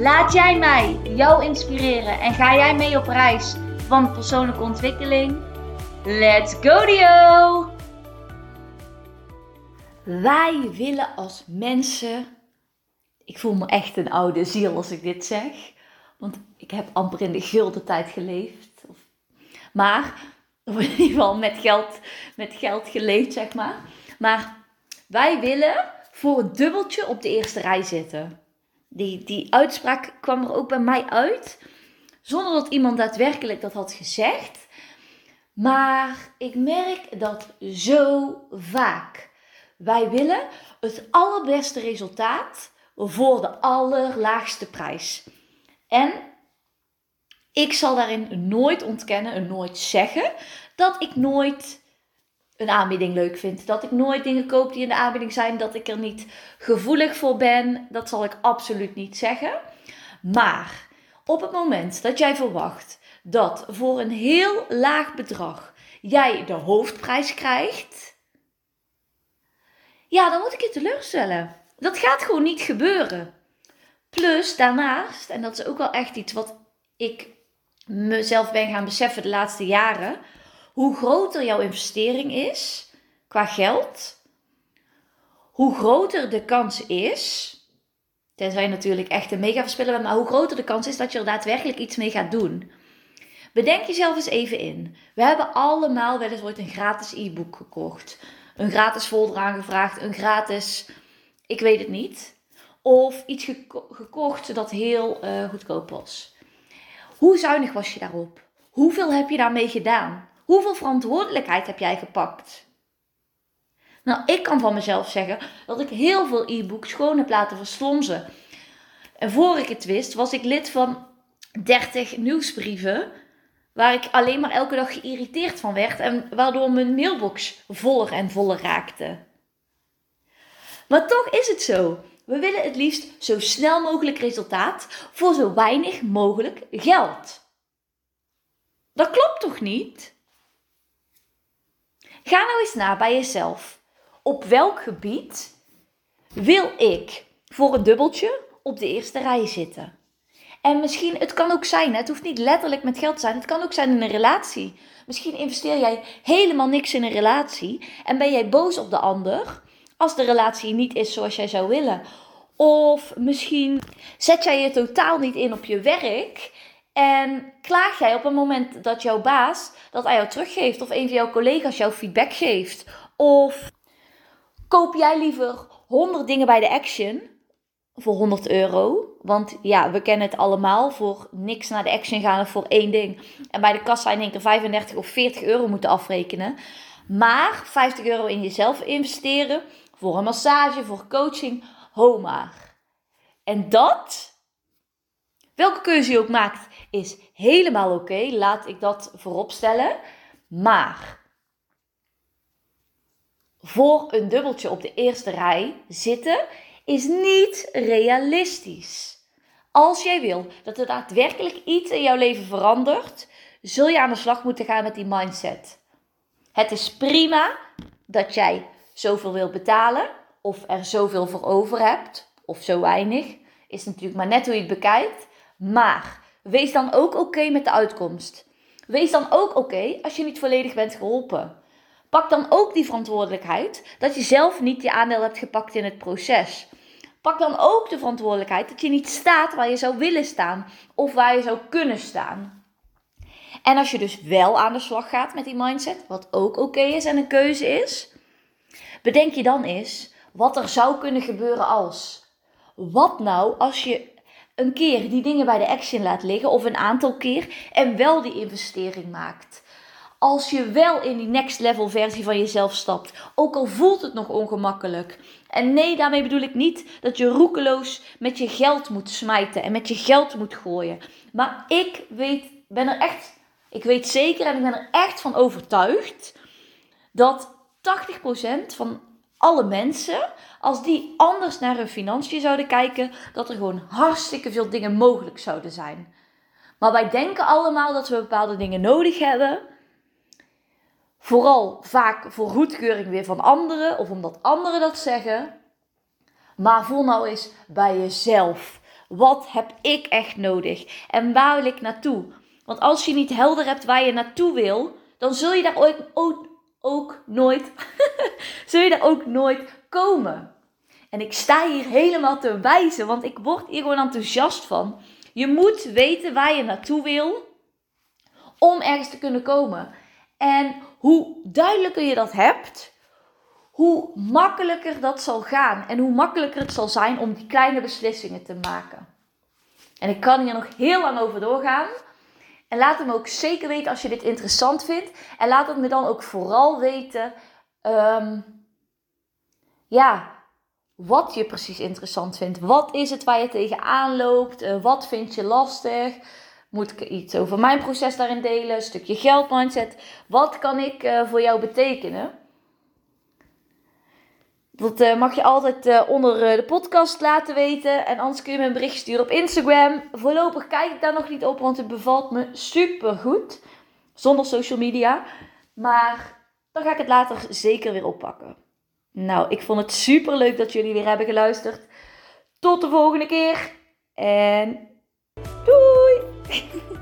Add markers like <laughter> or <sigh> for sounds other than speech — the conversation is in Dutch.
Laat jij mij jou inspireren en ga jij mee op reis van persoonlijke ontwikkeling? Let's go Dio! Wij willen als mensen. Ik voel me echt een oude ziel als ik dit zeg. Want ik heb amper in de gulden tijd geleefd. Maar, of in ieder geval met geld, met geld geleefd, zeg maar. Maar wij willen voor een dubbeltje op de eerste rij zitten. Die, die uitspraak kwam er ook bij mij uit. Zonder dat iemand daadwerkelijk dat had gezegd. Maar ik merk dat zo vaak. Wij willen het allerbeste resultaat voor de allerlaagste prijs. En ik zal daarin nooit ontkennen en nooit zeggen dat ik nooit een aanbieding leuk vind. Dat ik nooit dingen koop die in de aanbieding zijn. Dat ik er niet gevoelig voor ben. Dat zal ik absoluut niet zeggen. Maar op het moment dat jij verwacht dat voor een heel laag bedrag jij de hoofdprijs krijgt. Ja, dan moet ik je teleurstellen. Dat gaat gewoon niet gebeuren. Plus daarnaast, en dat is ook wel echt iets wat ik mezelf ben gaan beseffen de laatste jaren hoe groter jouw investering is qua geld, hoe groter de kans is, tenzij je natuurlijk echt een mega verspeller bent, maar hoe groter de kans is dat je er daadwerkelijk iets mee gaat doen. Bedenk jezelf eens even in. We hebben allemaal wel eens ooit een gratis e-book gekocht. Een gratis folder aangevraagd, een gratis, ik weet het niet. Of iets gekocht dat heel uh, goedkoop was. Hoe zuinig was je daarop? Hoeveel heb je daarmee gedaan? Hoeveel verantwoordelijkheid heb jij gepakt? Nou, ik kan van mezelf zeggen dat ik heel veel e-books gewoon heb laten verslonzen. En voor ik het wist, was ik lid van 30 nieuwsbrieven. Waar ik alleen maar elke dag geïrriteerd van werd. En waardoor mijn mailbox voller en voller raakte. Maar toch is het zo. We willen het liefst zo snel mogelijk resultaat voor zo weinig mogelijk geld. Dat klopt toch niet? Ga nou eens na bij jezelf. Op welk gebied wil ik voor een dubbeltje op de eerste rij zitten? En misschien, het kan ook zijn, het hoeft niet letterlijk met geld te zijn, het kan ook zijn in een relatie. Misschien investeer jij helemaal niks in een relatie en ben jij boos op de ander als de relatie niet is zoals jij zou willen. Of misschien zet jij je totaal niet in op je werk en klaag jij op het moment dat jouw baas dat aan jou teruggeeft, of een van jouw collega's jou feedback geeft, of koop jij liever 100 dingen bij de Action voor 100 euro? Want ja, we kennen het allemaal. Voor niks naar de Action gaan of voor één ding. En bij de kassa in één keer 35 of 40 euro moeten afrekenen. Maar 50 euro in jezelf investeren voor een massage, voor coaching, ho maar. En dat, welke keuze je ook maakt, is helemaal oké. Laat ik dat voorop stellen. Maar voor een dubbeltje op de eerste rij zitten is niet realistisch. Als jij wil dat er daadwerkelijk iets in jouw leven verandert, zul je aan de slag moeten gaan met die mindset. Het is prima dat jij zoveel wil betalen, of er zoveel voor over hebt, of zo weinig. Is natuurlijk maar net hoe je het bekijkt. Maar Wees dan ook oké met de uitkomst. Wees dan ook oké als je niet volledig bent geholpen. Pak dan ook die verantwoordelijkheid dat je zelf niet je aandeel hebt gepakt in het proces. Pak dan ook de verantwoordelijkheid dat je niet staat waar je zou willen staan of waar je zou kunnen staan. En als je dus wel aan de slag gaat met die mindset, wat ook oké is en een keuze is, bedenk je dan eens wat er zou kunnen gebeuren als. Wat nou als je een keer die dingen bij de action laat liggen of een aantal keer en wel die investering maakt. als je wel in die next level versie van jezelf stapt. Ook al voelt het nog ongemakkelijk. En nee, daarmee bedoel ik niet dat je roekeloos met je geld moet smijten en met je geld moet gooien. Maar ik weet, ben er echt, ik weet zeker en ik ben er echt van overtuigd dat 80% van alle mensen, als die anders naar hun financiën zouden kijken, dat er gewoon hartstikke veel dingen mogelijk zouden zijn. Maar wij denken allemaal dat we bepaalde dingen nodig hebben. Vooral vaak voor goedkeuring weer van anderen of omdat anderen dat zeggen. Maar voel nou eens bij jezelf. Wat heb ik echt nodig? En waar wil ik naartoe? Want als je niet helder hebt waar je naartoe wil, dan zul je daar ooit, ook, nooit, <laughs> zul je daar ook nooit komen. En ik sta hier helemaal te wijzen, want ik word hier gewoon enthousiast van. Je moet weten waar je naartoe wil om ergens te kunnen komen. En hoe duidelijker je dat hebt, hoe makkelijker dat zal gaan. En hoe makkelijker het zal zijn om die kleine beslissingen te maken. En ik kan hier nog heel lang over doorgaan. En laat het me ook zeker weten als je dit interessant vindt. En laat het me dan ook vooral weten. Um, ja, wat je precies interessant vindt. Wat is het waar je tegenaan loopt? Uh, wat vind je lastig? Moet ik iets over mijn proces daarin delen? Een stukje geldmindset. Wat kan ik uh, voor jou betekenen? Dat uh, mag je altijd onder de podcast laten weten. En anders kun je me een bericht sturen op Instagram. Voorlopig kijk ik daar nog niet op, want het bevalt me super goed. Zonder social media. Maar dan ga ik het later zeker weer oppakken. Nou, ik vond het super leuk dat jullie weer hebben geluisterd. Tot de volgende keer. En doei! <laughs>